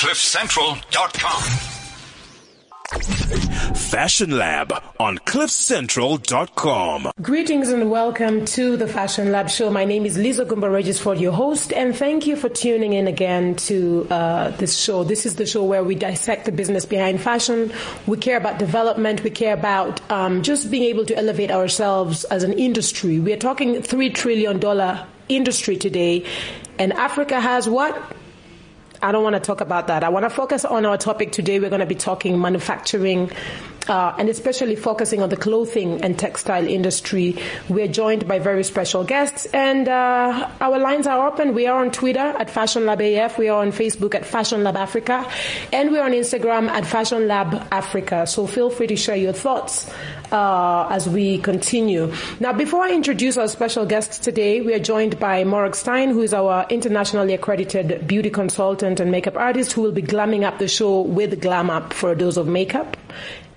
CliffCentral.com. Fashion Lab on CliffCentral.com. Greetings and welcome to the Fashion Lab show. My name is Liz Ogumbo for your host, and thank you for tuning in again to uh, this show. This is the show where we dissect the business behind fashion. We care about development. We care about um, just being able to elevate ourselves as an industry. We are talking three trillion dollar industry today, and Africa has what? I don't want to talk about that. I want to focus on our topic today. We're going to be talking manufacturing uh, and especially focusing on the clothing and textile industry. We're joined by very special guests, and uh, our lines are open. We are on Twitter at Fashion Lab AF, we are on Facebook at Fashion Lab Africa, and we're on Instagram at Fashion Lab Africa. So feel free to share your thoughts uh, as we continue. Now, before I introduce our special guests today, we are joined by Morag Stein, who is our internationally accredited beauty consultant and makeup artist, who will be glamming up the show with Glam Up for a dose of makeup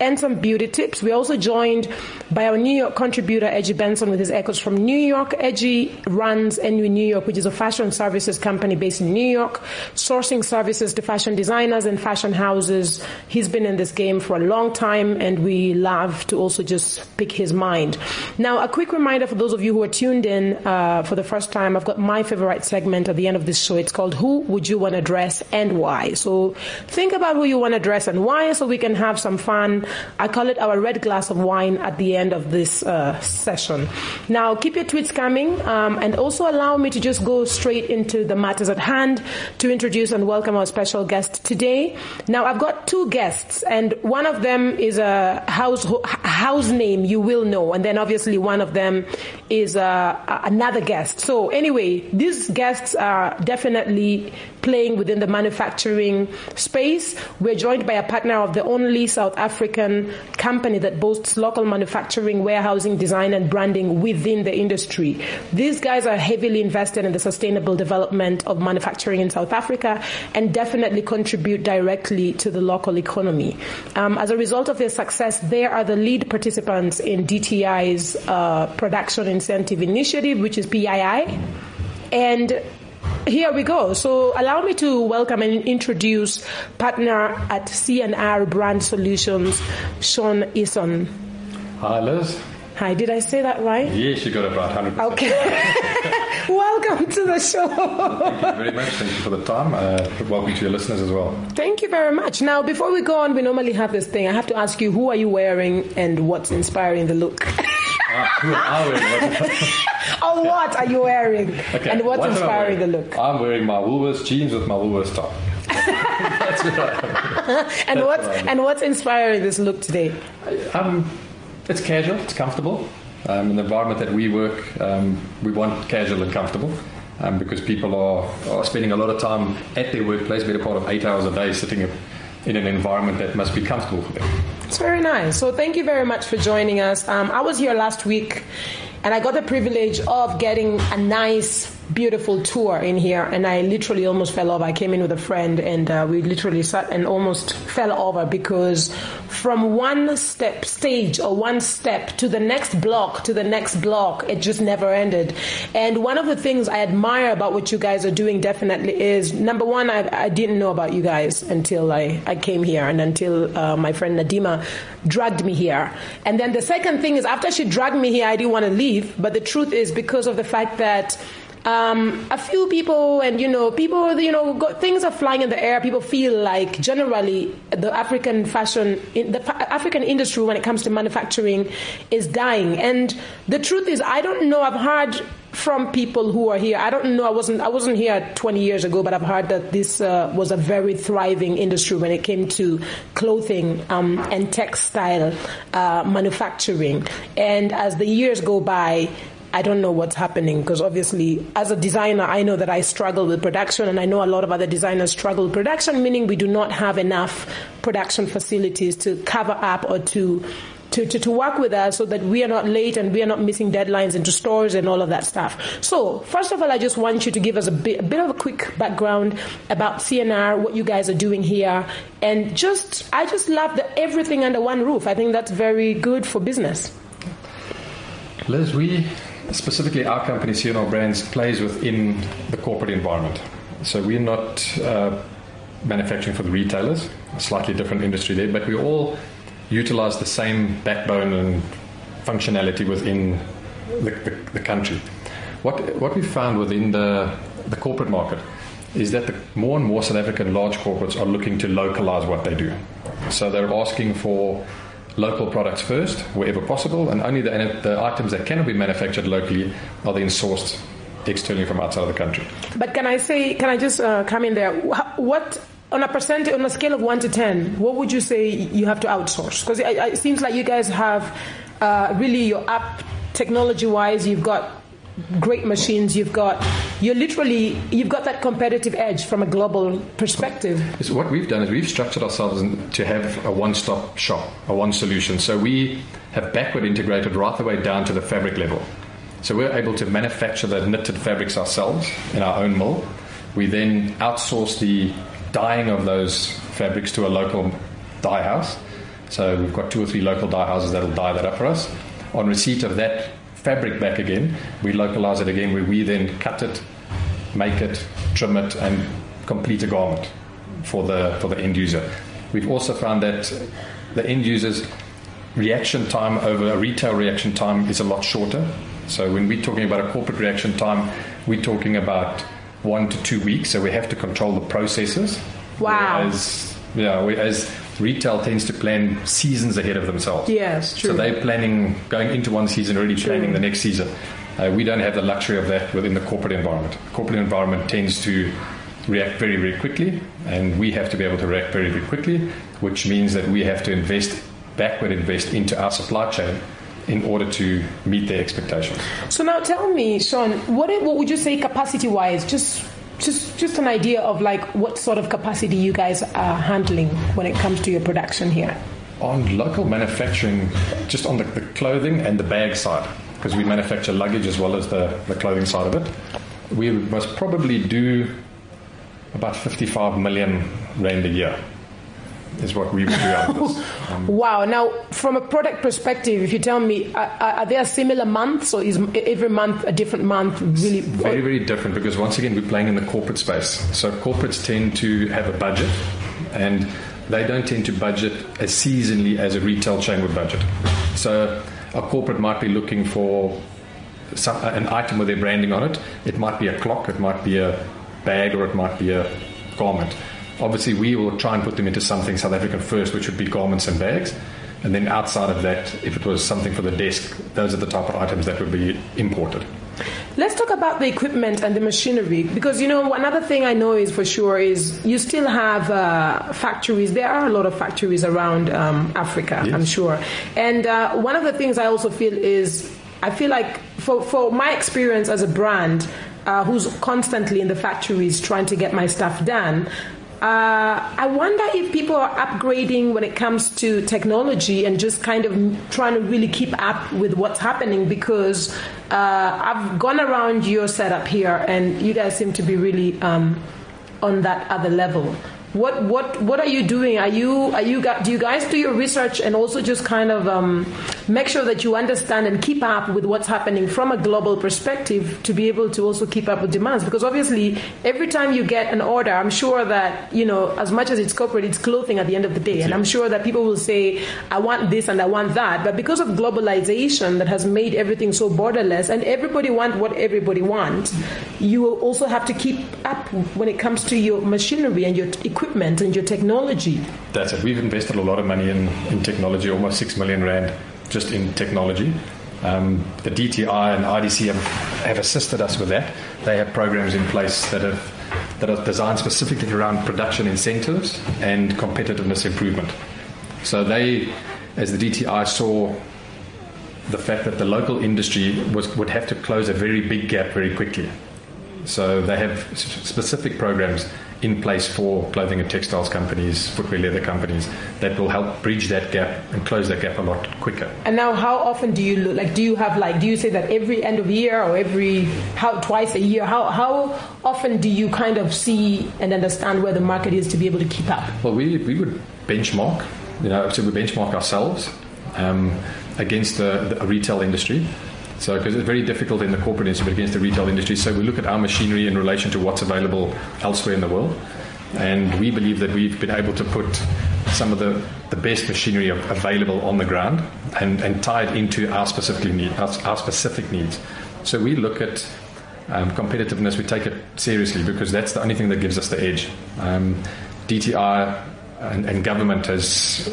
and some beauty tips. We're also joined by our New York contributor, Edgy Benson, with his echoes from New York. Edgy runs NU New York, which is a fashion services company based in New York, sourcing services to fashion designers and fashion houses. He's been in this game for a long time, and we love to also just pick his mind. Now, a quick reminder for those of you who are tuned in uh, for the first time, I've got my favorite segment at the end of this show. It's called Who Would You Want to Dress and Why? So think about who you want to dress and why so we can have some fun. I call it our red glass of wine at the end of this uh, session. Now, keep your tweets coming um, and also allow me to just go straight into the matters at hand to introduce and welcome our special guest today. Now, I've got two guests, and one of them is a house, house name you will know, and then obviously one of them is uh, another guest. So, anyway, these guests are definitely playing within the manufacturing space. We're joined by a partner of the only South African company that boasts local manufacturing, warehousing, design, and branding within the industry. These guys are heavily invested in the sustainable development of manufacturing in South Africa and definitely contribute directly to the local economy. Um, as a result of their success, they are the lead participants in DTI's uh, Production Incentive Initiative, which is PII. And here we go. So allow me to welcome and introduce partner at C&R Brand Solutions, Sean Eason. Hi, Liz. Hi, did I say that right? Yes, you got it right, 100%. Okay. welcome to the show. Thank you very much. Thank you for the time. Uh, welcome to your listeners as well. Thank you very much. Now, before we go on, we normally have this thing. I have to ask you, who are you wearing and what's inspiring the look? Ah, who wearing what are you wearing? Okay, and what's what inspiring the look? I'm wearing my Woolworths jeans with my Woolworths top. That's what I and That's what's what I mean. and what's inspiring this look today? Um, it's casual, it's comfortable. Um, in the environment that we work, um, we want casual and comfortable um, because people are, are spending a lot of time at their workplace, better part of eight hours a day sitting in an environment that must be comfortable for them. It's very nice. So thank you very much for joining us. Um, I was here last week, and I got the privilege of getting a nice, beautiful tour in here, and I literally almost fell over. I came in with a friend, and uh, we literally sat and almost fell over because from one step stage or one step to the next block to the next block, it just never ended. And one of the things I admire about what you guys are doing definitely is number one, I, I didn't know about you guys until I, I came here and until uh, my friend Nadima dragged me here. And then the second thing is after she dragged me here, I didn't want to leave. But the truth is because of the fact that um, a few people and you know people you know go, things are flying in the air. People feel like generally the african fashion the african industry when it comes to manufacturing is dying. And the truth is i don't know. I've heard from people who are here. I don't know. I wasn't i wasn't here 20 years ago but i've heard that this uh, was a very thriving industry when it came to clothing um, and textile uh, manufacturing. And as the years go by I don't know what's happening because obviously, as a designer, I know that I struggle with production, and I know a lot of other designers struggle with production, meaning we do not have enough production facilities to cover up or to. To, to, to work with us so that we are not late and we are not missing deadlines into stores and all of that stuff. So, first of all, I just want you to give us a bit, a bit of a quick background about CNR, what you guys are doing here, and just, I just love the everything under one roof. I think that's very good for business. We specifically our company, CNR Brands, plays within the corporate environment. So we're not uh, manufacturing for the retailers, a slightly different industry there, but we all utilize the same backbone and functionality within the, the, the country. What, what we found within the, the corporate market is that the more and more South African large corporates are looking to localize what they do. So they're asking for local products first, wherever possible, and only the, the items that cannot be manufactured locally are then sourced externally from outside of the country. But can I say, can I just uh, come in there? What on a percent on a scale of one to ten, what would you say you have to outsource? Because it, it, seems like you guys have uh, really your app technology wise, you've got great machines you've got. You're literally you've got that competitive edge from a global perspective. So what we've done is we've structured ourselves to have a one-stop shop a one solution so we have backward integrated right the way down to the fabric level. So we're able to manufacture the knitted fabrics ourselves in our own mill. We then outsource the dyeing of those fabrics to a local dye house. So we've got two or three local dye houses that'll dye that up for us. On receipt of that fabric back again. We localize it again, where we then cut it, make it, trim it, and complete a garment for the for the end user. We've also found that the end user's reaction time over a retail reaction time is a lot shorter. So when we're talking about a corporate reaction time, we're talking about one to two weeks. So we have to control the processes. Wow. Whereas, yeah, as retail tends to plan seasons ahead of themselves. Yes, true. So they're planning going into one season, already planning the next season. Uh, we don't have the luxury of that within the corporate environment. Corporate environment tends to react very, very quickly, and we have to be able to react very, very quickly, which means that we have to invest, backward invest into our supply chain in order to meet their expectations. So now tell me, Sean, what, what would you say capacity wise, just just just an idea of like what sort of capacity you guys are handling when it comes to your production here. On local manufacturing just on the, the clothing and the bag side because we manufacture luggage as well as the, the clothing side of it. We must probably do about 55 million rand a year is what we would do out of this. Um, wow. Now, from a product perspective, if you tell me, are, are, there similar months or is every month a different month? Really, very, very different because once again, we're playing in the corporate space. So corporates tend to have a budget and they don't tend to budget as seasonally as a retail chain would budget. So a corporate might be looking for some, an item with their branding on it. It might be a clock, it might be a bag, or it might be a garment Obviously, we will try and put them into something South African first, which would be garments and bags. And then outside of that, if it was something for the desk, those are the type of items that would be imported. Let's talk about the equipment and the machinery because you know another thing I know is for sure is you still have uh, factories. There are a lot of factories around um, Africa, yes. I'm sure. And uh, one of the things I also feel is I feel like for for my experience as a brand. Uh, who's constantly in the factories trying to get my stuff done. Uh, I wonder if people are upgrading when it comes to technology and just kind of trying to really keep up with what's happening because uh, I've gone around your setup here and you guys seem to be really um, on that other level. What what what are you doing? Are you are you do you guys do your research and also just kind of um, make sure that you understand and keep up with what's happening from a global perspective to be able to also keep up with demands? Because obviously, every time you get an order, I'm sure that you know as much as it's corporate, it's clothing at the end of the day, and I'm sure that people will say, "I want this and I want that," but because of globalization that has made everything so borderless and everybody want what everybody wants, you will also have to keep up when it comes to your machinery and your equipment equipment and your technology. That's it. We've invested a lot of money in, in technology, almost six million rand just in technology. Um, the DTI and IDC have, have assisted us with that. They have programs in place that have that are designed specifically around production incentives and competitiveness improvement. So they, as the DTI saw the fact that the local industry was, would have to close a very big gap very quickly. So they have specific programs in place for clothing and textiles companies, footwear leather companies that will help bridge that gap and close that gap a lot quicker. And now, how often do you look? Like, do you have like? Do you say that every end of year or every how twice a year? How how often do you kind of see and understand where the market is to be able to keep up? Well, we we would benchmark. You know, so we benchmark ourselves um, against the, the retail industry. So, because it's very difficult in the corporate industry, but against the retail industry. So, we look at our machinery in relation to what's available elsewhere in the world. And we believe that we've been able to put some of the, the best machinery available on the ground and, and tied into our specific, need, our, our specific needs. So we look at um, competitiveness, we take it seriously because that's the only thing that gives us the edge. Um, DTI and, and, government has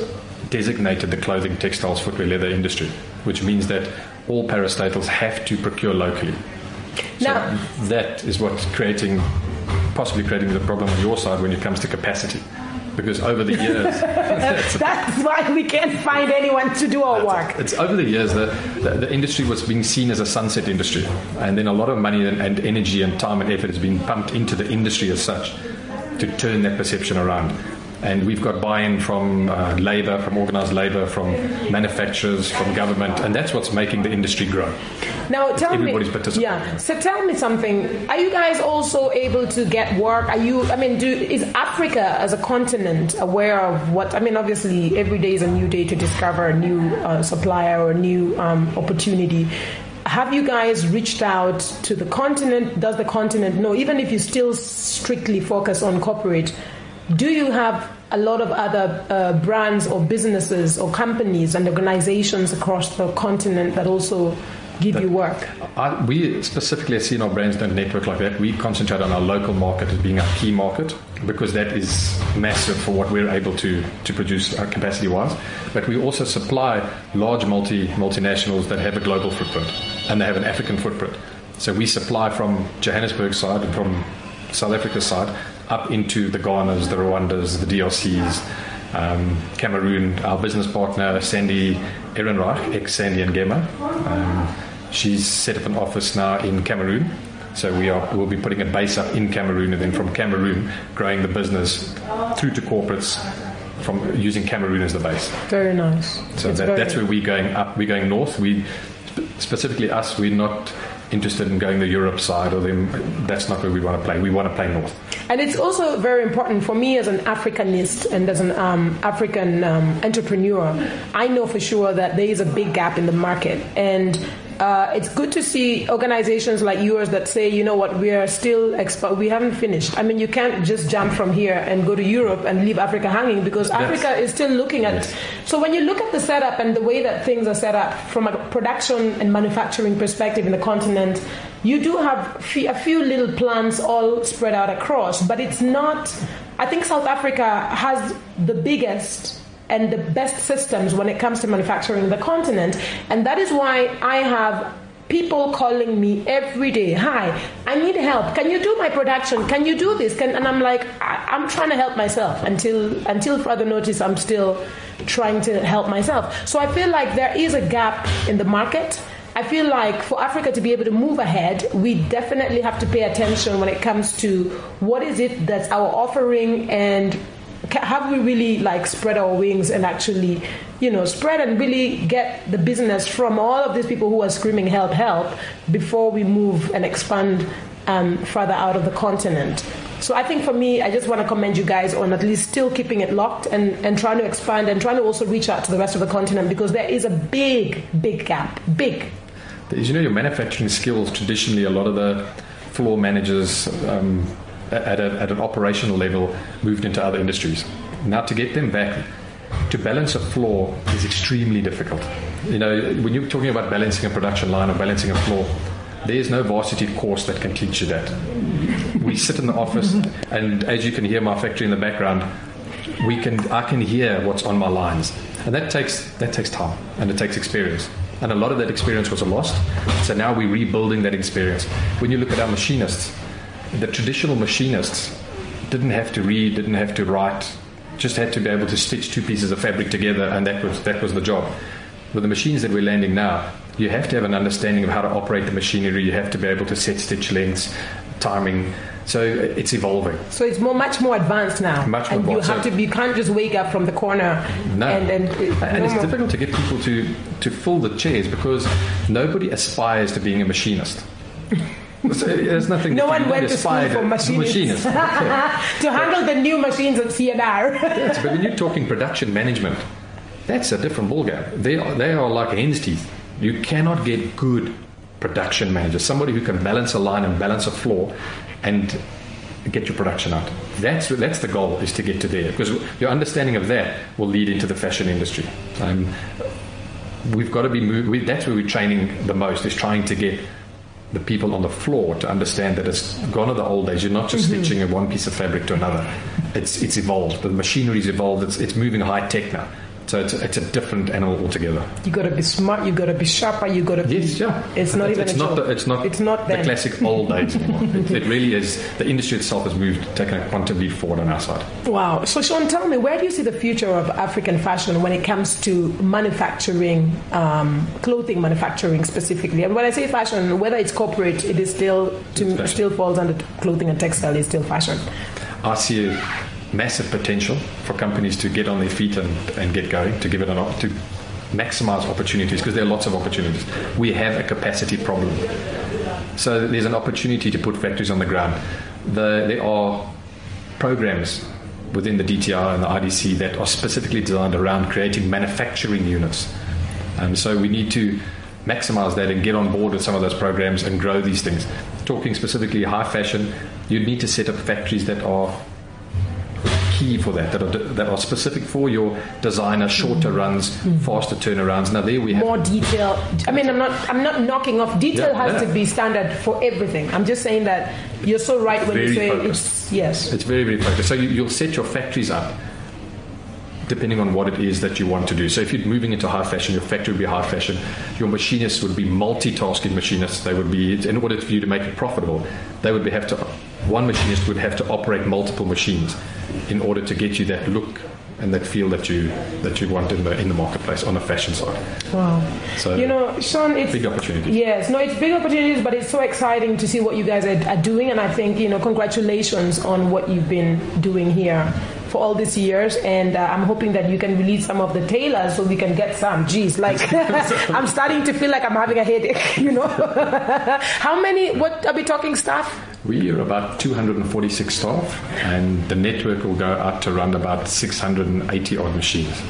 designated the clothing, textiles, footwear, leather industry, which means that all parastatals have to procure locally. Now, so that is what's creating, possibly creating the problem on your side when it comes to capacity. Because over the years that's why we can't find anyone to do our work. it's over the years that the, the, industry was being seen as a sunset industry. And then a lot of money and, and energy and time and effort has been pumped into the industry as such to turn that perception around and we've got buy-in from uh, labour, from organised labour, from manufacturers, from government, and that's what's making the industry grow. Now, tell Everybody's me, participating. yeah. So tell me something. Are you guys also able to get work? Are you? I mean, do is Africa as a continent aware of what? I mean, obviously, every day is a new day to discover a new uh, supplier or a new um, opportunity have you guys reached out to the continent? Does the continent know? Even if you still strictly focus on corporate, do you have a lot of other uh, brands or businesses or companies and organizations across the continent that also give you work? I, we specifically at CNR Brands don't network like that. We concentrate on our local market as being our key market because that is massive for what we're able to, to produce uh, capacity wise. But we also supply large multi multinationals that have a global footprint and they have an African footprint. So we supply from Johannesburg side and from South Africa side up into the Ghanas, the Rwandas, the DRCs, um, Cameroon. Our business partner, Sandy Ehrenreich, ex Sandy and Gemma, um, she's set up an office now in Cameroon. So we are we'll be putting a base up in Cameroon, and then from Cameroon, growing the business through to corporates from using Cameroon as the base. Very nice. So that, that's where we're going up. We're going north. We specifically us. We're not interested in going the Europe side, or the, that's not where we want to play. We want to play north. And it's also very important for me as an Africanist and as an um, African um, entrepreneur. I know for sure that there is a big gap in the market, and uh, it's good to see organizations like yours that say, you know what, we are still expo- we haven't finished. I mean, you can't just jump from here and go to Europe and leave Africa hanging because yes. Africa is still looking at. Yes. So when you look at the setup and the way that things are set up from a production and manufacturing perspective in the continent, you do have a few little plants all spread out across, but it's not. I think South Africa has the biggest and the best systems when it comes to manufacturing the continent. And that is why I have people calling me every day hi i need help. Can you do my production? Can you do this? Can, and i'm like I, am trying to help myself. Until until further notice i'm still trying to help myself. So i feel like there is a gap in the market. I feel like for Africa to be able to move ahead, we definitely have to pay attention when it comes to what is it that's our offering and have we really like spread our wings and actually you know spread and really get the business from all of these people who are screaming help help before we move and expand um, further out of the continent so I think for me, I just want to commend you guys on at least still keeping it locked and, and trying to expand and trying to also reach out to the rest of the continent because there is a big, big gap. Big. As You know, your manufacturing skills, traditionally, a lot of the floor managers, um, at, a, at an operational level moved into other industries. Now, to get them back to balance a floor is extremely difficult. You know, when you're talking about balancing a production line or balancing a floor, there is no varsity course that can teach you that. We sit in the office, and as you can hear my factory in the background, we can I can hear what's on my lines, and that takes that takes time and it takes experience. And a lot of that experience was lost. So now we're rebuilding that experience. When you look at our machinists, the traditional machinists didn't have to read, didn't have to write, just had to be able to stitch two pieces of fabric together, and that was that was the job. With the machines that we're landing now, you have to have an understanding of how to operate the machinery. You have to be able to set stitch lengths, timing. So it's evolving. So it's more, much more advanced now. Much more and you have to be, you can't just wake up from the corner. No. And, and, uh, and it's difficult to get people to, to fill the chairs because nobody aspires to being a machinist. There's nothing. No one went to school for machinists. to handle the new machines at CNR. yes, but when you're talking production management, that's a different ballgame. They are, they are like hen's teeth. You cannot get good production managers, somebody who can balance a line and balance a floor and get your production out. That's that's the goal is to get to there because your understanding of that will lead into the fashion industry. Um, we've got to be moved. We, that's where we're training the most is trying to get the people on the floor to understand that it's gone are the old days. You're not just Mm-hmm. stitching one piece of fabric to another. It's it's evolved. The machinery's evolved. It's it's moving high tech now. So it's a, it's a different animal altogether. You gotta be smart. You gotta be sharper. You gotta be. Yes, yeah. It's not even It's not. The, it's not. It's not the classic old days anymore. it, it really is. The industry itself has moved, taken a quantum leap forward on our side. Wow. So, Sean, tell me, where do you see the future of African fashion when it comes to manufacturing, um, clothing manufacturing specifically? And when I say fashion, whether it's corporate, it is still to, still falls under clothing and textile. Is still fashion. I see a massive potential for companies to get on their feet and, and get going, to give it an op- to maximize opportunities because there are lots of opportunities. We have a capacity problem. So there's an opportunity to put factories on the ground. The, there are programs within the DTI and the IDC that are specifically designed around creating manufacturing units. Um, so we need to maximize that and get on board with some of those programs and grow these things. Talking specifically high fashion, you'd need to set up factories that are key for that, that are, that are specific for your designer, shorter runs, mm-hmm. faster turnarounds. Now there we have More detail. I mean, I'm not. I'm not knocking off. Detail Yeah, has to be standard for everything. I'm just saying that you're so right when you say focused. it's yes. It's very, very focused. So you, you'll set your factories up depending on what it is that you want to do. So if you're moving into high fashion, your factory would be high fashion. Your machinists would be multitasking machinists. They would be, in order for you to make it profitable, they would be, have to, one machinist would have to operate multiple machines in order to get you that look and that feel that you that you want in the in the marketplace on the fashion side. Wow. So You know, Sean, it's big opportunities. Yes, no, it's big opportunities, but it's so exciting to see what you guys are, are doing, and I think you know, congratulations on what you've been doing here for all these years, and uh, I'm hoping that you can release some of the tailors so we can get some. Geez, like I'm starting to feel like I'm having a headache. You know, how many? What are we talking staff? We are about 246 staff, and the network will go up to around about 680 odd machines.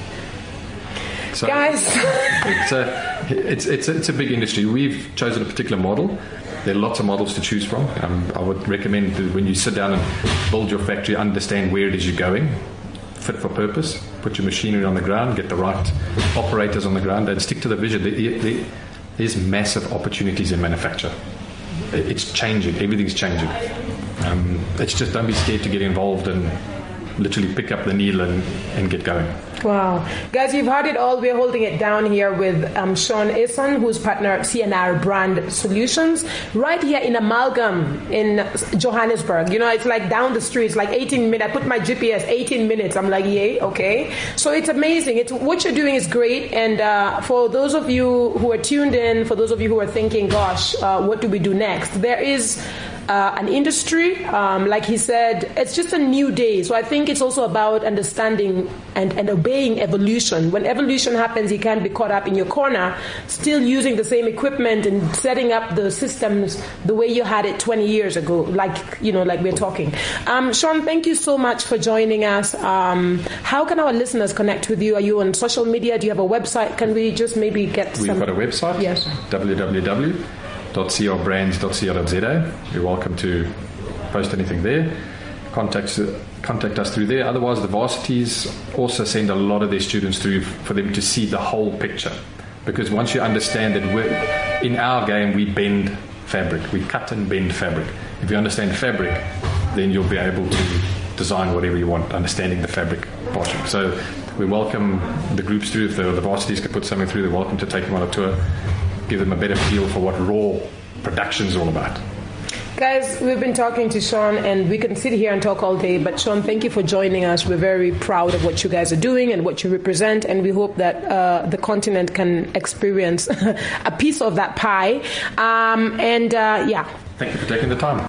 So Guys, it's a, it's, it's, it's a big industry. We've chosen a particular model. There are lots of models to choose from. Um, I would recommend that when you sit down and build your factory, understand where it is you're going, fit for purpose, put your machinery on the ground, get the right operators on the ground, and stick to the vision. There- there- There's massive opportunities in manufacture. It's changing. Everything's changing. Um, it's just don't be scared to get involved and literally pick up the needle and, and get going. Wow. Guys, you've heard it all. We're holding it down here with um, Sean Eson, who's partner at CNR Brand Solutions, right here in Amalgam in Johannesburg. You know, it's like down the street. It's like 18 minutes. I put my GPS, 18 minutes. I'm like, yay, okay. So it's amazing. It's, what you're doing is great. And uh, for those of you who are tuned in, for those of you who are thinking, gosh, uh, what do we do next? There is uh, an industry. Um, like he said, it's just a new day. So I think it's also about understanding and, and obeying evolution. When evolution happens, you can't be caught up in your corner, still using the same equipment and setting up the systems the way you had it 20 years ago, like, you know, like we're talking. Um, Sean, thank you so much for joining us. Um, how can our listeners connect with you? Are you on social media? Do you have a website? Can we just maybe get We've some... got a website, Yes. www.crbrands.co.za. You're welcome to post anything there. Contact, contact us through there. Otherwise, the varsities also send a lot of their students through for them to see the whole picture. Because once you understand that in our game, we bend fabric, we cut and bend fabric. If you understand fabric, then you'll be able to design whatever you want, understanding the fabric portion. So we welcome the groups through. If the, the varsities can put something through, they're welcome to take them on a tour, give them a better feel for what raw production is all about. Guys, we've been talking to Sean, and we can sit here and talk all day. But Sean, thank you for joining us. We're very proud of what you guys are doing and what you represent, and we hope that uh, the continent can experience a piece of that pie. Um, and uh, yeah, Thank you for taking the time.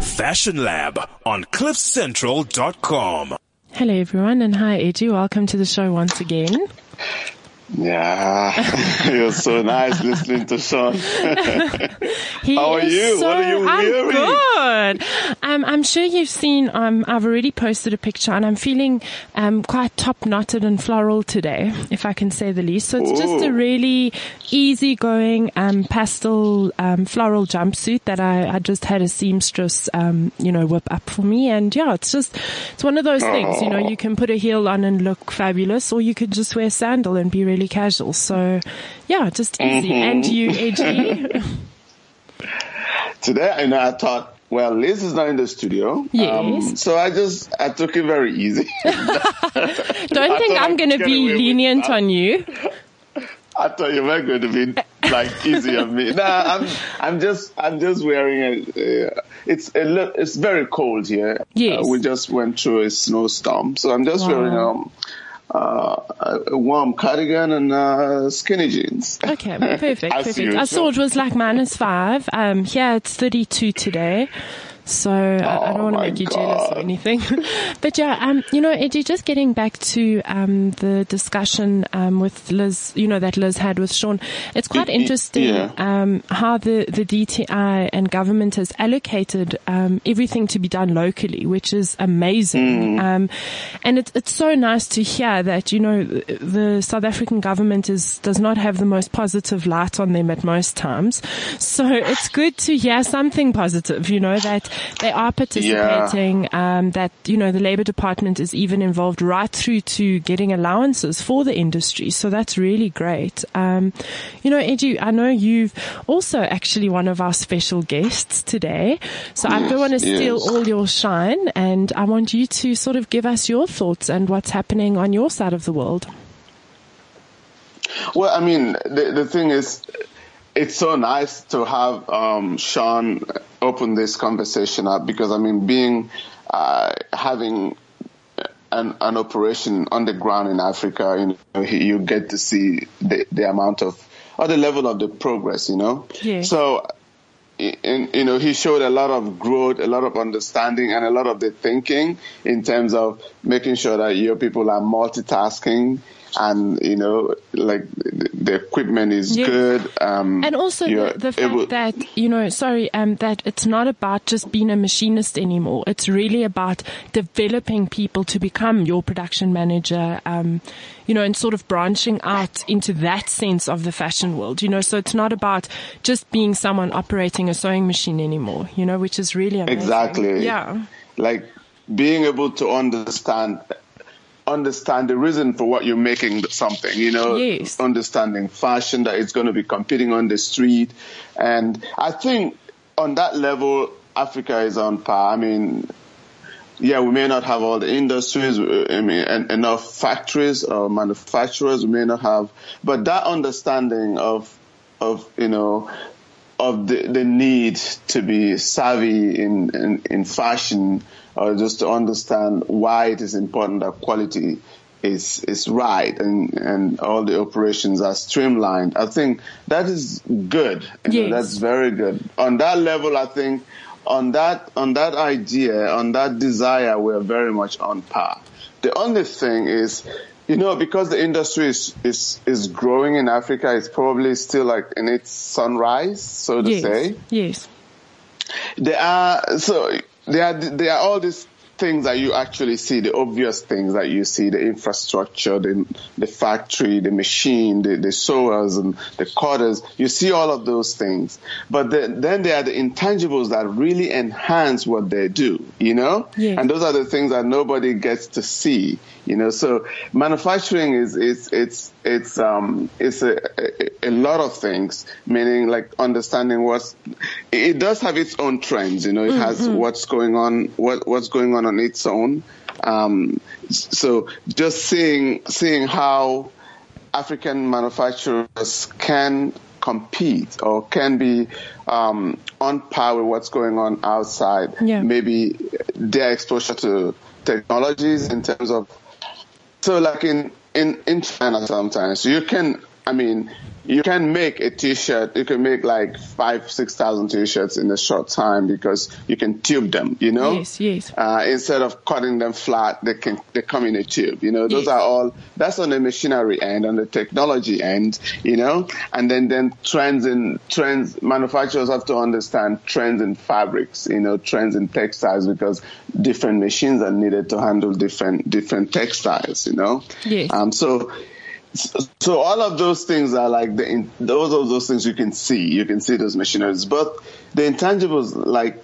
Fashion Lab on CliffCentral.com. Hello, everyone, and hi, Edu. Welcome to the show once again. Yeah, was so nice listening to Sean. How are you? So, What are you I'm good. Um, I'm sure you've seen, um, I've already posted a picture and I'm feeling um, quite top knotted and floral today, if I can say the least. So it's Ooh. just a really easygoing um, pastel um, floral jumpsuit that I, I, just had a seamstress, um, you know, whip up for me. And yeah, it's just, it's one of those things, you know, you can put a heel on and look fabulous or you could just wear sandal and be really casual. So yeah, just easy. Mm-hmm. And you, AG? Today, I know I thought well, Liz is not in the studio. Yes. Um, so I just, I took it very easy. Don't think I'm going to be lenient on you. I thought you were going to be like easy on me. Nah, I'm, I'm just, I'm just wearing a, uh, it's a, it's very cold here. Yes. Uh, we just went through a snowstorm. So I'm just wow. wearing, um, uh, a warm cardigan and uh, skinny jeans. Okay, perfect, perfect. I saw it was like minus five. Um, here it's 32 today. So oh, I, don't want to make you God. jealous or anything. but yeah, um, you know, Eddie, just getting back to um, the discussion um, with Liz, you know, that Liz had with Sean, it's quite interesting yeah. um, how the, the DTI and government has allocated um, everything to be done locally, which is amazing. Mm. Um, and it's it's so nice to hear that, you know, the South African government is does not have the most positive light on them at most times. So it's good to hear something positive, you know, that they are participating, yeah. um, that, you know, the Labour Department is even involved right through to getting allowances for the industry. So that's really great. Um, you know, Edu, I know you've also actually one of our special guests today. So yes, I don't want to steal yes. all your shine and I want you to sort of give us your thoughts and what's happening on your side of the world. Well, I mean, the, the thing is, it's so nice to have um, Sean open this conversation up because I mean, being uh, having an, an, operation on the ground in Africa, you know, you get to see the, the amount of or the level of the progress, you know. Yeah. So, in, you know, he showed a lot of growth, a lot of understanding, and a lot of the thinking in terms of making sure that your people are multitasking and you know, like the equipment is yes. good. Um, and also the, the, fact that you know, sorry, um, that it's not about just being a machinist anymore. It's really about developing people to become your production manager. Um, you know, and sort of branching out into that sense of the fashion world, you know, so it's not about just being someone operating a sewing machine anymore, you know, which is really amazing. Exactly. Yeah. Like being able to understand understand the reason for what you're making something, you know, yes. understanding fashion that it's going to be competing on the street. And I think on that level, Africa is on par. I mean, yeah, we may not have all the industries, I mean, enough factories or manufacturers, we may not have, but that understanding of, of, you know, of the, the need to be savvy in, in, in fashion or just to understand why it is important that quality is is right and and all the operations are streamlined. I think that is good. Yes. Know, that's very good. On that level, I think on that on that idea, on that desire, we're very much on par. The only thing is, you know, because the industry is is is growing in Africa, it's probably still like in its sunrise, so to yes. say. Yes. There are so there are there are all these things that you actually see, the obvious things that you see, the infrastructure, the the factory, the machine, the, the sewers and the corders. You see all of those things. But the, then there are the intangibles that really enhance what they do, you know? Yes. And those are the things that nobody gets to see, you know? So manufacturing is, it's, it's, it's, um, it's a, a, a lot of things, meaning like understanding what's, it does have its own trends, you know, it mm-hmm. has what's going on, what, what's going on on its own. Um, so just seeing seeing how African manufacturers can compete or can be um, on par with what's going on outside. Yeah. Maybe their exposure to technologies in terms of so like in in in China sometimes you can I mean you can make a t-shirt. You can make like five, six thousand t-shirts in a short time because you can tube them. You know, Yes, yes. Uh, instead of cutting them flat, they can they come in a tube. You know, those Yes. are all. That's on the machinery end, on the technology end. You know, and then then trends in trends. Manufacturers have to understand trends in fabrics. You know, trends in textiles because different machines are needed to handle different different textiles. You know. Yes. Um. So. So all of those things are like the in, those of those things you can see. You can see those machineries, but the intangibles like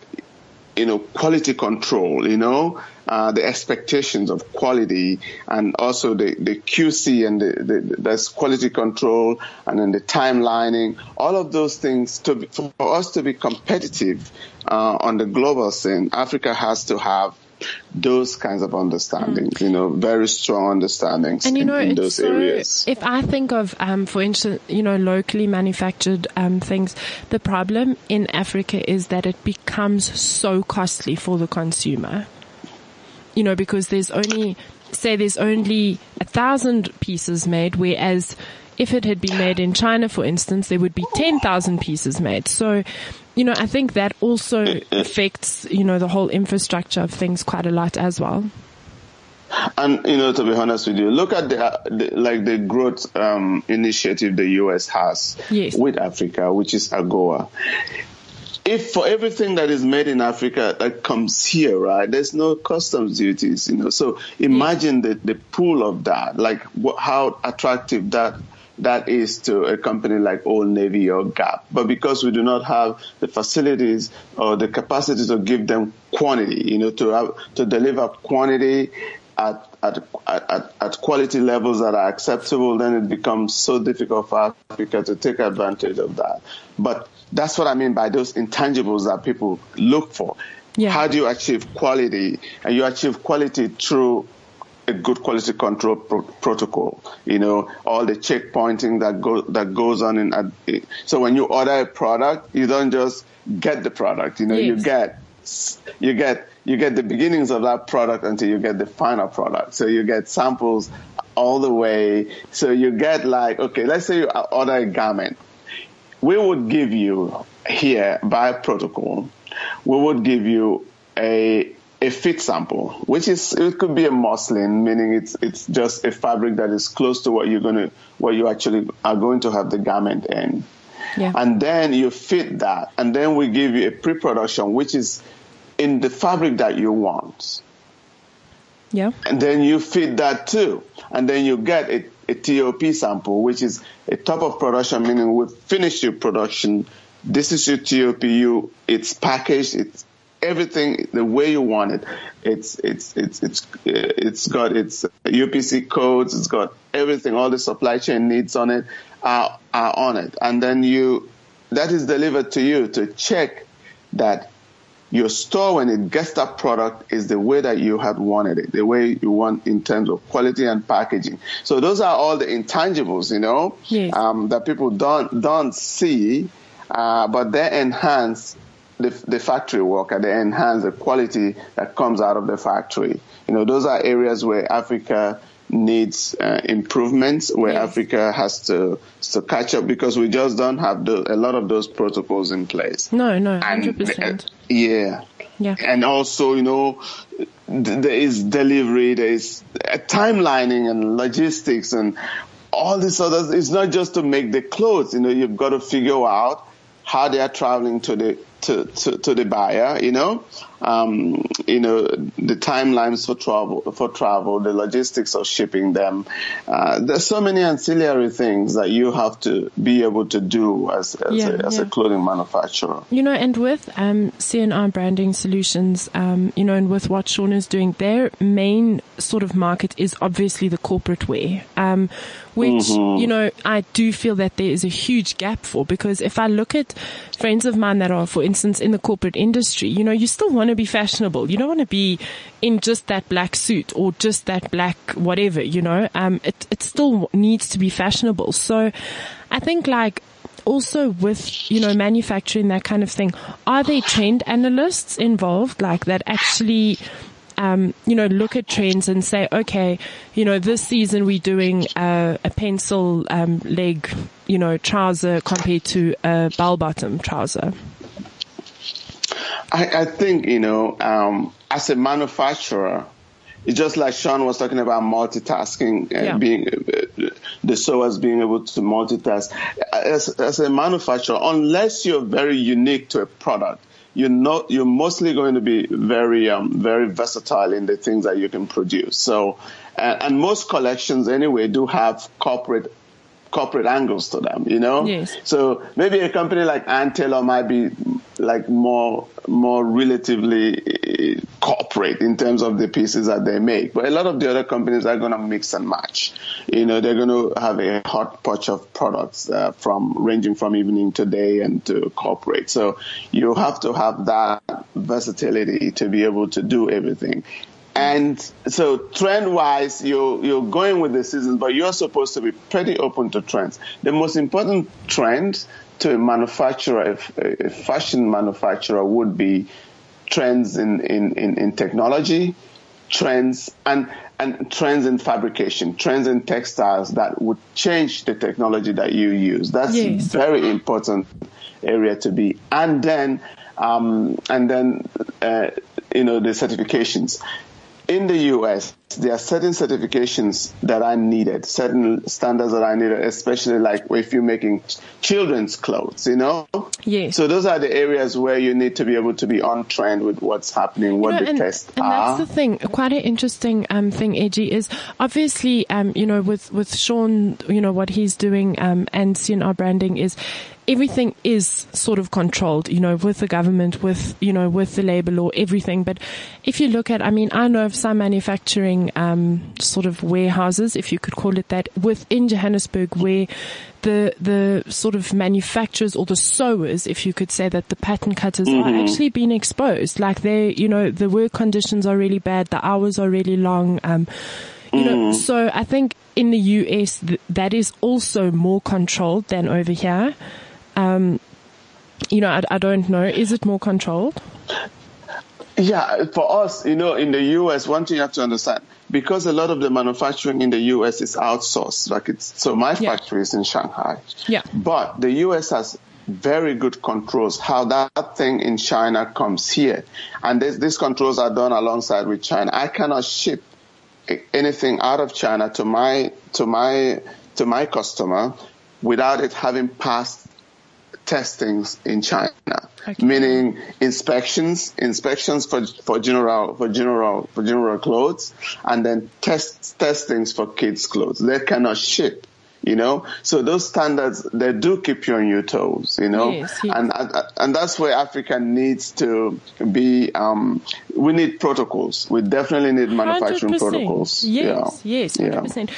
you know quality control. You know uh, the expectations of quality, and also the the QC and the, the quality control, and then the timelining. All of those things to be, for us to be competitive uh, on the global scene, Africa has to have those kinds of understandings, you know, very strong understandings And you in, know, in it's those so, areas. if I think of, um, for instance, you know, locally manufactured um, things, the problem in Africa is that it becomes so costly for the consumer. You know, because there's only, say, there's only a thousand pieces made, whereas if it had been made in China, for instance, there would be 10,000 pieces made. So, you know, I think that also affects, you know, the whole infrastructure of things quite a lot as well. And you know, to be honest with you, look at the, the like the growth um, initiative the U.S. has Yes. with Africa, which is AGOA. If for everything that is made in Africa that comes here, right, there's no customs duties, you know. So imagine the, the pool of that, like how attractive that that is to a company like Old Navy or Gap. But because we do not have the facilities or the capacity to give them quantity, you know, to have, to deliver quantity at, at, at, at quality levels that are acceptable, then it becomes so difficult for Africa to take advantage of that. But that's what I mean by those intangibles that people look for. Yeah. How do you achieve quality? And you achieve quality through a good quality control pro- protocol. You know, all the checkpointing that go that goes on in. ad- eh, So when you order a product, you don't just get the product. You know, you get you get you get the beginnings of that product until you get the final product. So you get samples all the way. So you get like okay, let's say you order a garment. We would give you here by protocol. We would give you a a fit sample, which is it could be a muslin, meaning it's it's just a fabric that is close to what you're gonna what you actually are going to have the garment in. Yeah. And then you fit that, and then we give you a pre-production, which is in the fabric that you want. Yeah. And then you fit that too. And then you get a, a TOP sample, which is a top of production, meaning we've finished your production. This is your TOP. You, it's packaged. It's everything the way you want it. It's, it's, it's, it's, it's got its UPC codes. It's got everything. All the supply chain needs on it are, are on it. And then you, that is delivered to you to check that your store when it gets that product is the way that you had wanted it, the way you want in terms of quality and packaging. So those are all the intangibles, you know, Yes. um, that people don't don't see, uh, but they enhance the, the factory worker, they enhance the quality that comes out of the factory. You know, those are areas where Africa needs uh, improvements, where Yes. Africa has to to catch up because we just don't have the, a lot of those protocols in place. No, no, hundred percent. uh, yeah. Yeah. And also, you know, th- there is delivery, there is uh, timelining and logistics and all this other. It's not just to make the clothes. You know, you've got to figure out how they are traveling to the to, to, to the buyer. You know, um, you know the timelines for travel for travel, the logistics of shipping them. Uh, there's so many ancillary things that you have to be able to do as as, Yeah, a, as yeah. a clothing manufacturer. You know, and with um, CNR Branding Solutions, um, you know, and with what Sean is doing, their main sort of market is obviously the corporate wear, um, which, you know, I do feel that there is a huge gap for because if I look at friends of mine that are, for instance, in the corporate industry, you know, you still want to be fashionable. You don't want to be in just that black suit or just that black whatever, you know, um, it, it still needs to be fashionable. So I think like, also with, you know, manufacturing that kind of thing, are there trend analysts involved like that actually, um, you know, look at trends and say, okay, you know, this season we're doing uh, a pencil um, leg, you know, trouser compared to a bell bottom trouser? I, I think, you know, um, as a manufacturer, it's just like Sean was talking about multitasking and Yeah. being uh, the sewers being able to multitask. As, as a manufacturer, unless you're very unique to a product, you're not. You're mostly going to be very, um, very versatile in the things that you can produce. So, and, and most collections anyway do have corporate corporate angles to them, you know? Yes. So maybe a company like Ann Taylor might be like more, more relatively eh, corporate in terms of the pieces that they make. But a lot of the other companies are going to mix and match. You know, they're going to have a hot potch of products uh, from ranging from evening to day and to corporate. So you have to have that versatility to be able to do everything. And so trend wise, you're, you're going with the seasons, but you're supposed to be pretty open to trends. The most important trend to a manufacturer, a, a fashion manufacturer would be trends in, in, in, in technology, trends and, and trends in fabrication, trends in textiles that would change the technology that you use. That's Yes. very important area to be. And then, um, and then, uh, you know, the certifications. In the US, there are certain certifications that are needed, certain standards that are needed, especially like if you're making children's clothes, you know? Yes. So those are the areas where you need to be able to be on trend with what's happening, what You know, the and, tests and are. that's the thing. Quite an interesting um, thing, Edgy, is obviously, um, you know, with with Sean, you know, what he's doing um, and CNR branding is everything is sort of controlled, you know, with the government, with you know, with the labor law, everything. But if you look at, I mean, I know of some manufacturing um, sort of warehouses, if you could call it that, within Johannesburg, where the the sort of manufacturers or the sewers, if you could say that the pattern cutters are actually being exposed. Like they, you know, the work conditions are really bad, the hours are really long. Um, you know, so I think in the US th- that is also more controlled than over here. Um, you know, I, I don't know. Is it more controlled? Yeah, for us, you know, in the US, one thing you have to understand, because a lot of the manufacturing in the US is outsourced, like it's, so my Yeah. factory is in Shanghai. Yeah. But the US has very good controls how that thing in China comes here. And this, these controls are done alongside with China. I cannot ship anything out of China to my, to my, to my customer without it having passed testings in China, Okay. meaning inspections, inspections for for general for general for general clothes, and then test testings for kids' clothes. They cannot ship. You know, so those standards they do keep you on your toes. You know, Yes, yes. and and and that's where Africa needs to be. Um, we need protocols. We definitely need manufacturing 100%. protocols. Yes, yeah. yes, Yeah. hundred percent.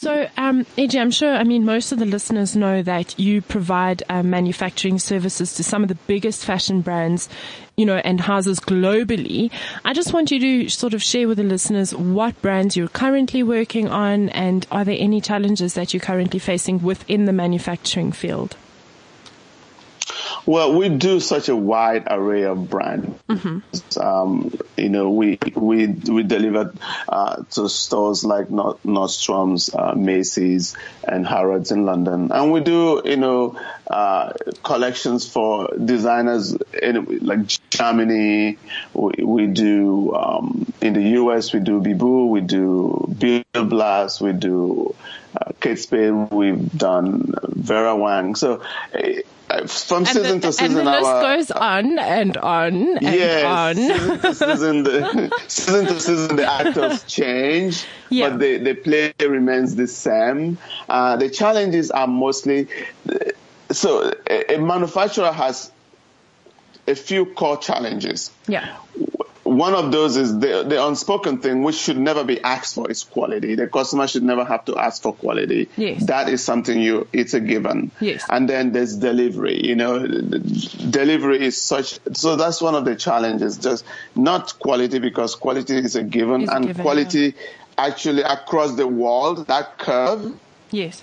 So, um, AJ, I'm sure. I mean, most of the listeners know that you provide um, manufacturing services to some of the biggest fashion brands, you know, and houses globally. I just want you to sort of share with the listeners what brands you're currently working on, and are there any challenges that you're currently facing within the manufacturing field? Well, we do such a wide array of brands. Um, you know, we we we deliver uh, to stores like Nordstrom's, uh, Macy's, and Harrods in London, and we do you know uh, collections for designers in like Germany. We, we do um, in the US. We do Bibu. We do Bill Blass. We do uh, Kate Spade. We've done Vera Wang. So. Uh, from season the, to season, and the list our, goes on and on and yes, on. season to season, the, season to season, the actors change, Yeah. but the, the play remains the same. Uh, the challenges are mostly so a, a manufacturer has a few core challenges. yeah. One of those is the, the unspoken thing, which should never be asked for, is quality. The customer should never have to ask for quality. Yes. That is something you, it's a given. Yes. And then there's delivery. You know, delivery is such, so that's one of the challenges. Just not quality because quality is a given Is a and given, quality actually across the world, that curve Yes.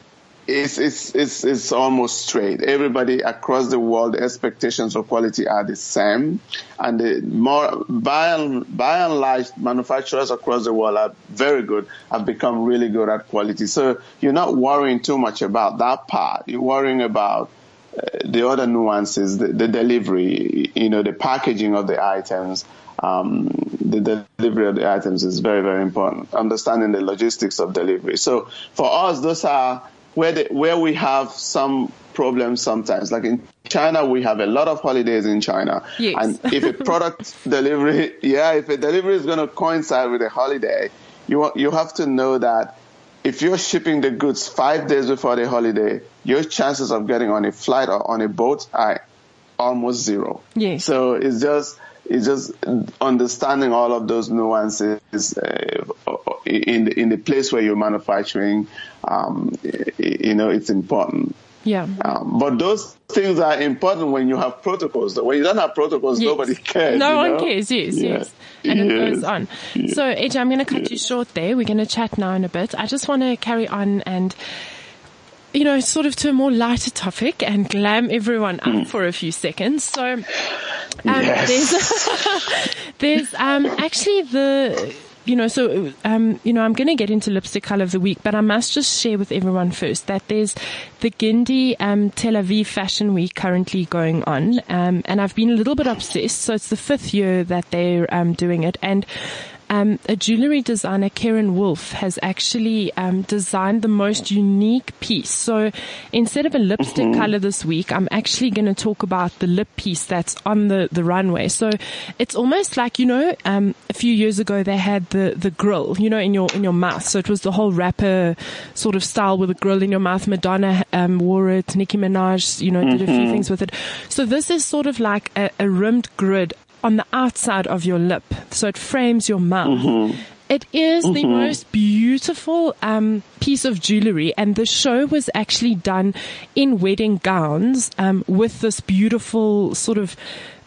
It's, it's, it's, almost straight. Everybody across the world, expectations of quality are the same. And the more, by and, by and large, manufacturers across the world are very good, have become really good at quality. So you're not worrying too much about that part. You're worrying about uh, the other nuances, the, the, delivery, you know, the packaging of the items, um, the delivery of the items is very, very important. Understanding the logistics of delivery. So for us, those are where the, where we have some problems sometimes. Like in China, we have a lot of holidays in China, yes. and if a product delivery, yeah, if a delivery is going to coincide with a holiday, you you have to know that if you're shipping the goods five days before the holiday, your chances of getting on a flight or on a boat are almost zero. Yes. So it's just it's just understanding all of those nuances uh, in the, in the place where you're manufacturing. Um, you know, it's important. Yeah. Um, but those things are important when you have protocols. When you don't have protocols, yes. nobody cares. No one know? cares. Yes, yeah. yes. And yes. it goes on. Yes. So, AJ, I'm going to cut you short there. We're going to chat now in a bit. I just want to carry on and you know, sort of to a more lighter topic and glam everyone up mm. for a few seconds. So, um, yes. there's, there's, um, actually the, you know, so, um, you know, I'm going to get into lipstick color of the week, but I must just share with everyone first that there's the Gindi, um, Tel Aviv Fashion Week currently going on. Um, and I've been a little bit obsessed. So it's the fifth year that they're, um, doing it. And, um, a jewelry designer, Karen Wolf, has actually um, designed the most unique piece. So instead of a lipstick mm-hmm. color this week, I'm actually going to talk about the lip piece that's on the, the runway. So it's almost like, you know, um, a few years ago they had the, the grill, you know, in your, in your mouth. So it was the whole rapper sort of style with a grill in your mouth. Madonna um, wore it. Nicki Minaj, you know, did mm-hmm. a few mm-hmm. things with it. So this is sort of like a, a rimmed grid on the outside of your lip. So it frames your mouth. Mm-hmm. It is mm-hmm. the most beautiful um, piece of jewelry, and the show was actually done in wedding gowns um, with this beautiful sort of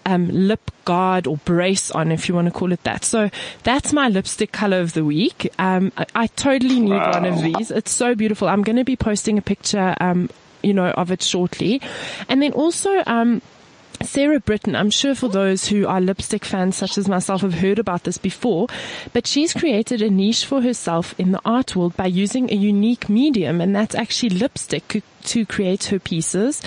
um, lip guard or brace on, if you want to call it that. So that's my lipstick color of the week. Um, I, I, totally need wow. one of these. It's so beautiful. I'm going to be posting a picture, um, you know, of it shortly, and then also. Sarah Britton, I'm sure for those who are lipstick fans such as myself have heard about this before, but she's created a niche for herself in the art world by using a unique medium and that's actually lipstick to create her pieces.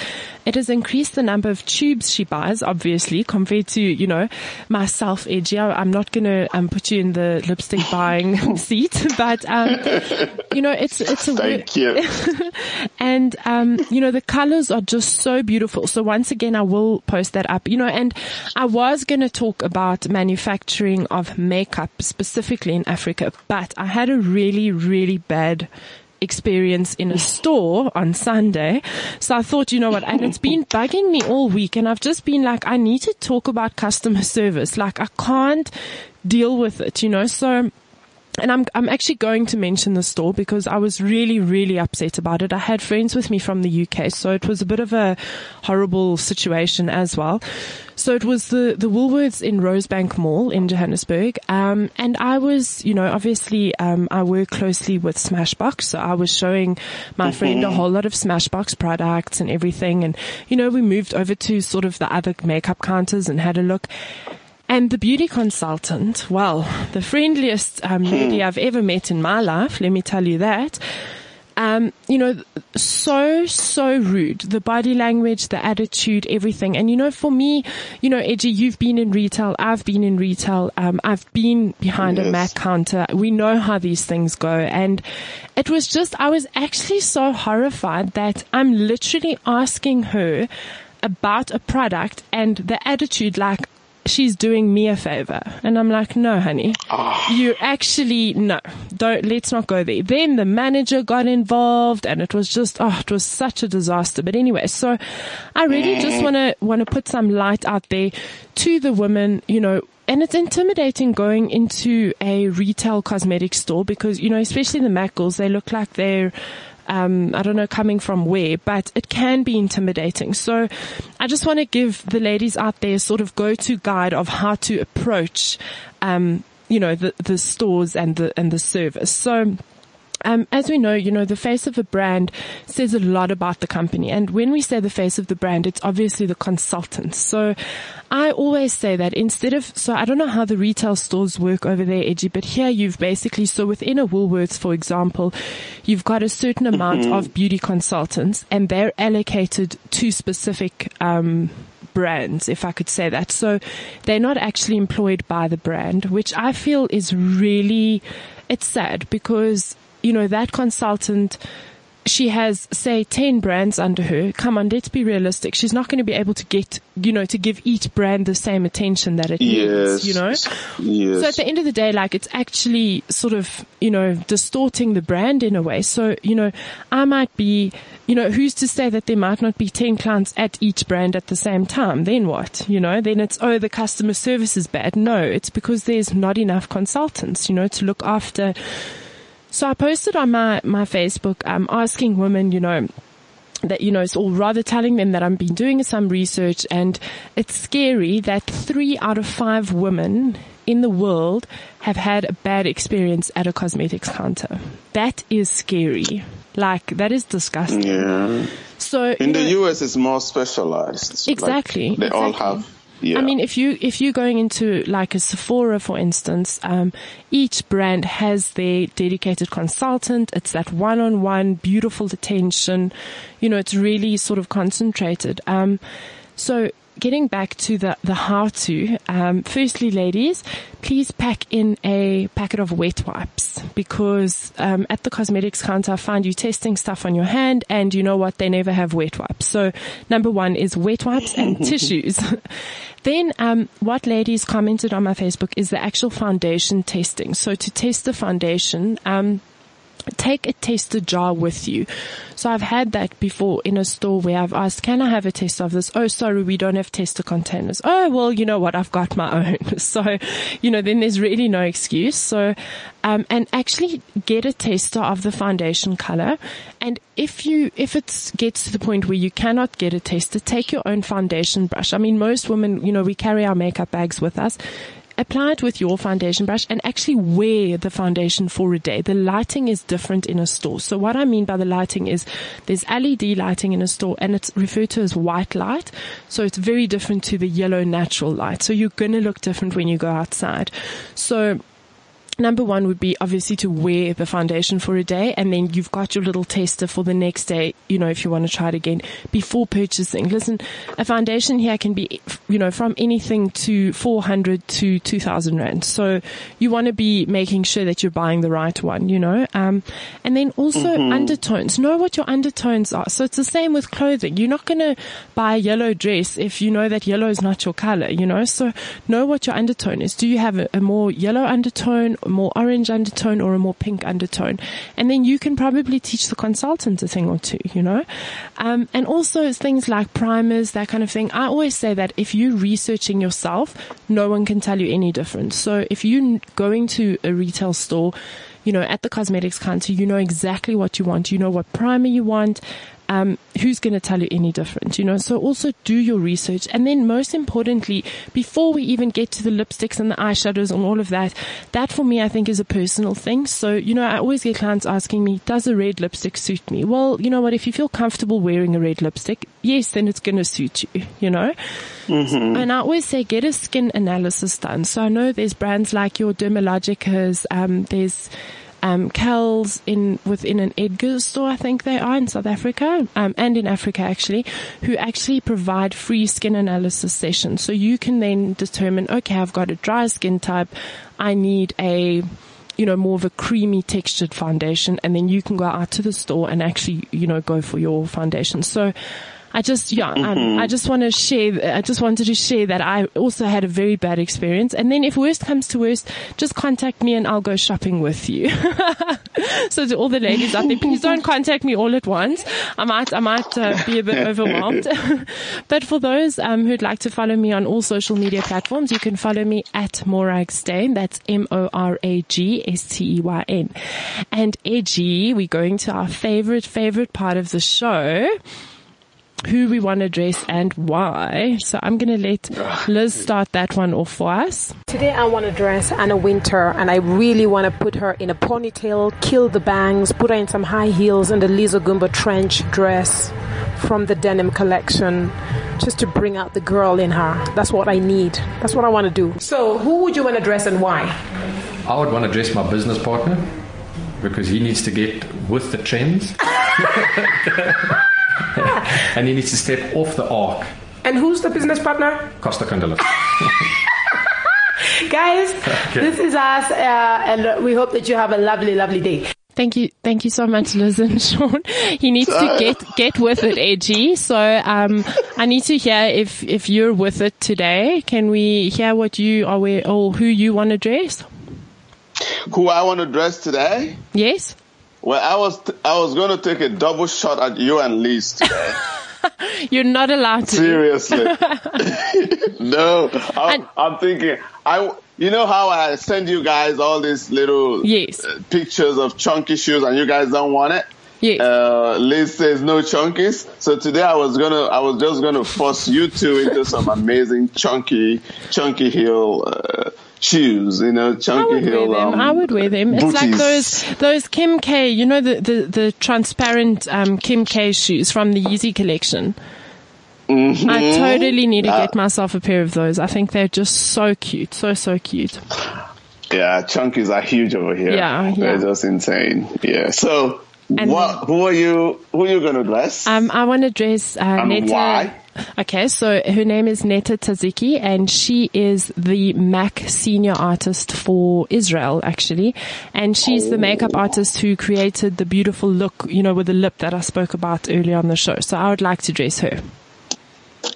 It has increased the number of tubes she buys, obviously, compared to, you know, myself, Edgy. I'm not going to um, put you in the lipstick buying seat, but, um, you know, it's, it's a, Thank you. and, um, you know, the colors are just so beautiful. So once again, I will post that up, you know, and I was going to talk about manufacturing of makeup specifically in Africa, but I had a really, really bad experience in a store on Sunday. So I thought, you know what, and it's been bugging me all week and I've just been like, I need to talk about customer service. Like I can't deal with it, you know, so and I'm I'm actually going to mention the store because I was really really upset about it. I had friends with me from the UK, so it was a bit of a horrible situation as well. So it was the the Woolworths in Rosebank Mall in Johannesburg, um, and I was, you know, obviously um, I work closely with Smashbox, so I was showing my mm-hmm. friend a whole lot of Smashbox products and everything, and you know we moved over to sort of the other makeup counters and had a look. And the beauty consultant, well, the friendliest um, hmm. lady I've ever met in my life, let me tell you that. Um, you know, so, so rude. The body language, the attitude, everything. And you know, for me, you know, Edgy, you've been in retail. I've been in retail. Um, I've been behind yes. a Mac counter. We know how these things go. And it was just, I was actually so horrified that I'm literally asking her about a product and the attitude like, she's doing me a favor. And I'm like, no, honey, oh. you actually, no, don't, let's not go there. Then the manager got involved and it was just, oh, it was such a disaster. But anyway, so I really just want to, want to put some light out there to the women, you know, and it's intimidating going into a retail cosmetic store because, you know, especially the Mac girls, they look like they're, um, I don't know coming from where, but it can be intimidating. So I just want to give the ladies out there sort of go-to guide of how to approach, um, you know, the, the stores and the, and the service. So, um, as we know, you know, the face of a brand says a lot about the company. And when we say the face of the brand, it's obviously the consultants. So I always say that instead of, so I don't know how the retail stores work over there, Edgy, but here you've basically, so within a Woolworths, for example, you've got a certain amount mm-hmm. of beauty consultants and they're allocated to specific, um, brands, if I could say that. So they're not actually employed by the brand, which I feel is really, it's sad because, you know, that consultant, she has say 10 brands under her. Come on, let's be realistic. She's not going to be able to get, you know, to give each brand the same attention that it yes. needs, you know? Yes. So at the end of the day, like it's actually sort of, you know, distorting the brand in a way. So, you know, I might be, you know, who's to say that there might not be 10 clients at each brand at the same time? Then what? You know, then it's, oh, the customer service is bad. No, it's because there's not enough consultants, you know, to look after so I posted on my, my Facebook, um, asking women, you know, that, you know, it's all rather telling them that I've been doing some research and it's scary that three out of five women in the world have had a bad experience at a cosmetics counter. That is scary. Like, that is disgusting. Yeah. So in the know, US, it's more specialized. Exactly. Like they exactly. all have yeah. I mean, if you, if you're going into like a Sephora, for instance, um, each brand has their dedicated consultant. It's that one-on-one beautiful attention. You know, it's really sort of concentrated. Um, so getting back to the, the how to, um, firstly, ladies, please pack in a packet of wet wipes because um, at the cosmetics counter, I find you testing stuff on your hand, and you know what? They never have wet wipes. So number one is wet wipes and tissues. Then, um, what ladies commented on my Facebook is the actual foundation testing. So to test the foundation, um, take a tester jar with you. So I've had that before in a store where I've asked, can I have a test of this? Oh, sorry, we don't have tester containers. Oh, well, you know what? I've got my own. So, you know, then there's really no excuse. So, um, and actually get a tester of the foundation color. And if you, if it gets to the point where you cannot get a tester, take your own foundation brush. I mean, most women, you know, we carry our makeup bags with us apply it with your foundation brush and actually wear the foundation for a day. The lighting is different in a store. So what I mean by the lighting is there's LED lighting in a store and it's referred to as white light. So it's very different to the yellow natural light. So you're going to look different when you go outside. So number one would be obviously to wear the foundation for a day and then you've got your little tester for the next day, you know, if you want to try it again before purchasing. Listen, a foundation here can be, you know, from anything to 400 to 2000 rand. So you want to be making sure that you're buying the right one, you know, um, and then also mm-hmm. undertones. Know what your undertones are. So it's the same with clothing. You're not going to buy a yellow dress if you know that yellow is not your color, you know, so know what your undertone is. Do you have a, a more yellow undertone more orange undertone or a more pink undertone. And then you can probably teach the consultant a thing or two, you know? Um, and also things like primers, that kind of thing. I always say that if you're researching yourself, no one can tell you any difference. So if you're going to a retail store, you know, at the cosmetics counter, you know exactly what you want. You know what primer you want um, who's going to tell you any different, you know? So also do your research. And then most importantly, before we even get to the lipsticks and the eyeshadows and all of that, that for me, I think is a personal thing. So, you know, I always get clients asking me, does a red lipstick suit me? Well, you know what? If you feel comfortable wearing a red lipstick, yes, then it's going to suit you, you know? Mm-hmm. And I always say get a skin analysis done. So I know there's brands like your Dermalogicas, um, there's, um, Kiehl's in within an Edgar's store, I think they are in South Africa, um, and in Africa actually, who actually provide free skin analysis sessions. So you can then determine, okay, I've got a dry skin type, I need a you know, more of a creamy textured foundation and then you can go out to the store and actually, you know, go for your foundation. So I just, yeah, um, mm-hmm. I just want to share, I just wanted to share that I also had a very bad experience. And then if worst comes to worst, just contact me and I'll go shopping with you. so to all the ladies out there, please don't contact me all at once. I might, I might uh, be a bit overwhelmed. but for those um, who'd like to follow me on all social media platforms, you can follow me at Morag Steyn. That's M-O-R-A-G-S-T-E-Y-N. And Edgy, we're going to our favorite, favorite part of the show who we want to dress and why. So I'm going to let Liz start that one off for us. Today I want to dress Anna Wintour and I really want to put her in a ponytail, kill the bangs, put her in some high heels and a Liz Ogumbo trench dress from the denim collection just to bring out the girl in her. That's what I need. That's what I want to do. So who would you want to dress and why? I would want to dress my business partner because he needs to get with the trends. and he needs to step off the arc. And who's the business partner? Costa Condola. Guys, this is us, uh, and we hope that you have a lovely, lovely day. Thank you, thank you so much, Liz and Sean. He needs to get get with it, Edgy. So um, I need to hear if if you're with it today. Can we hear what you are wearing or who you want to dress? Who I want to dress today? Yes. Well, I was I was going to take a double shot at you and Liz today. You're not allowed to. Seriously. no, I'm, I'm, thinking I. You know how I send you guys all these little yes. uh, pictures of chunky shoes, and you guys don't want it. Yes. Uh, Liz says no chunkies. So today I was gonna, I was just gonna force you two into some amazing chunky, chunky heel. Uh, shoes, you know, chunky heel. Um, I would wear them. booties. It's like those those Kim K, you know, the the, the transparent um, Kim K shoes from the Yeezy collection. Mm-hmm. I totally need to get myself a pair of those. I think they're just so cute, so so cute. Yeah, chunkies are huge over here. Yeah, they're just insane. Yeah. So, And what? who are you? Who are you gonna dress? Um, I want to dress uh, And Netta. why? Okay, so her name is Netta Taziki, and she is the Mac senior artist for Israel, actually. And she's the makeup oh. artist who created the beautiful look, you know, with the lip that I spoke about earlier on the show. So I would like to dress her.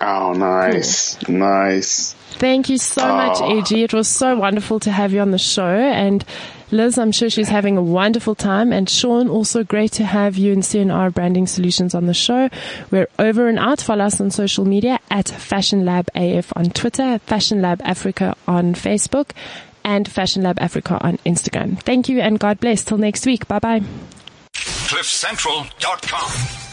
oh, nice, nice. Thank you so much, ah. Oh. AG. It was so wonderful to have you on the show. And Liz, I'm sure she's having a wonderful time. And Sean, also great to have you and CNR Branding Solutions on the show. We're over and out. Follow us on social media at Fashion Lab AF on Twitter, Fashion Lab Africa on Facebook, and Fashion Lab Africa on Instagram. Thank you and God bless. Till next week. Bye bye. CliffCentral.com.